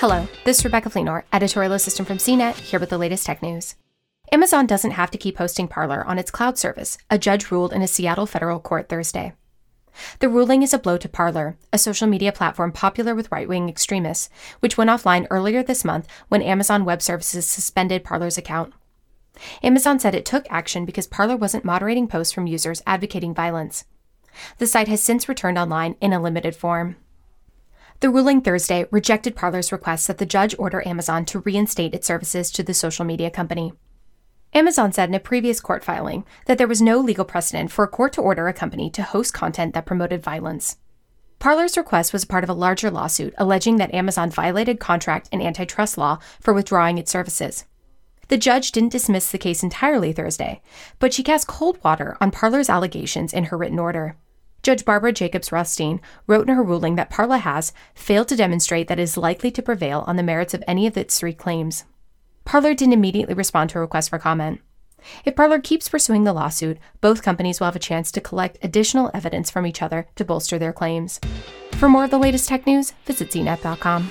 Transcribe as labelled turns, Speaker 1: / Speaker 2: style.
Speaker 1: Hello, this is Rebecca Fleenor, editorial assistant from CNET, here with the latest tech news. Amazon doesn't have to keep hosting Parler on its cloud service, a judge ruled in a Seattle federal court Thursday. The ruling is a blow to Parler, a social media platform popular with right wing extremists, which went offline earlier this month when Amazon Web Services suspended Parler's account. Amazon said it took action because Parler wasn't moderating posts from users advocating violence. The site has since returned online in a limited form. The ruling Thursday rejected Parler's request that the judge order Amazon to reinstate its services to the social media company. Amazon said in a previous court filing that there was no legal precedent for a court to order a company to host content that promoted violence. Parler's request was part of a larger lawsuit alleging that Amazon violated contract and antitrust law for withdrawing its services. The judge didn't dismiss the case entirely Thursday, but she cast cold water on Parler's allegations in her written order. Judge Barbara Jacobs Rothstein wrote in her ruling that Parler has failed to demonstrate that it is likely to prevail on the merits of any of its three claims. Parler didn't immediately respond to a request for comment. If Parler keeps pursuing the lawsuit, both companies will have a chance to collect additional evidence from each other to bolster their claims. For more of the latest tech news, visit cnet.com.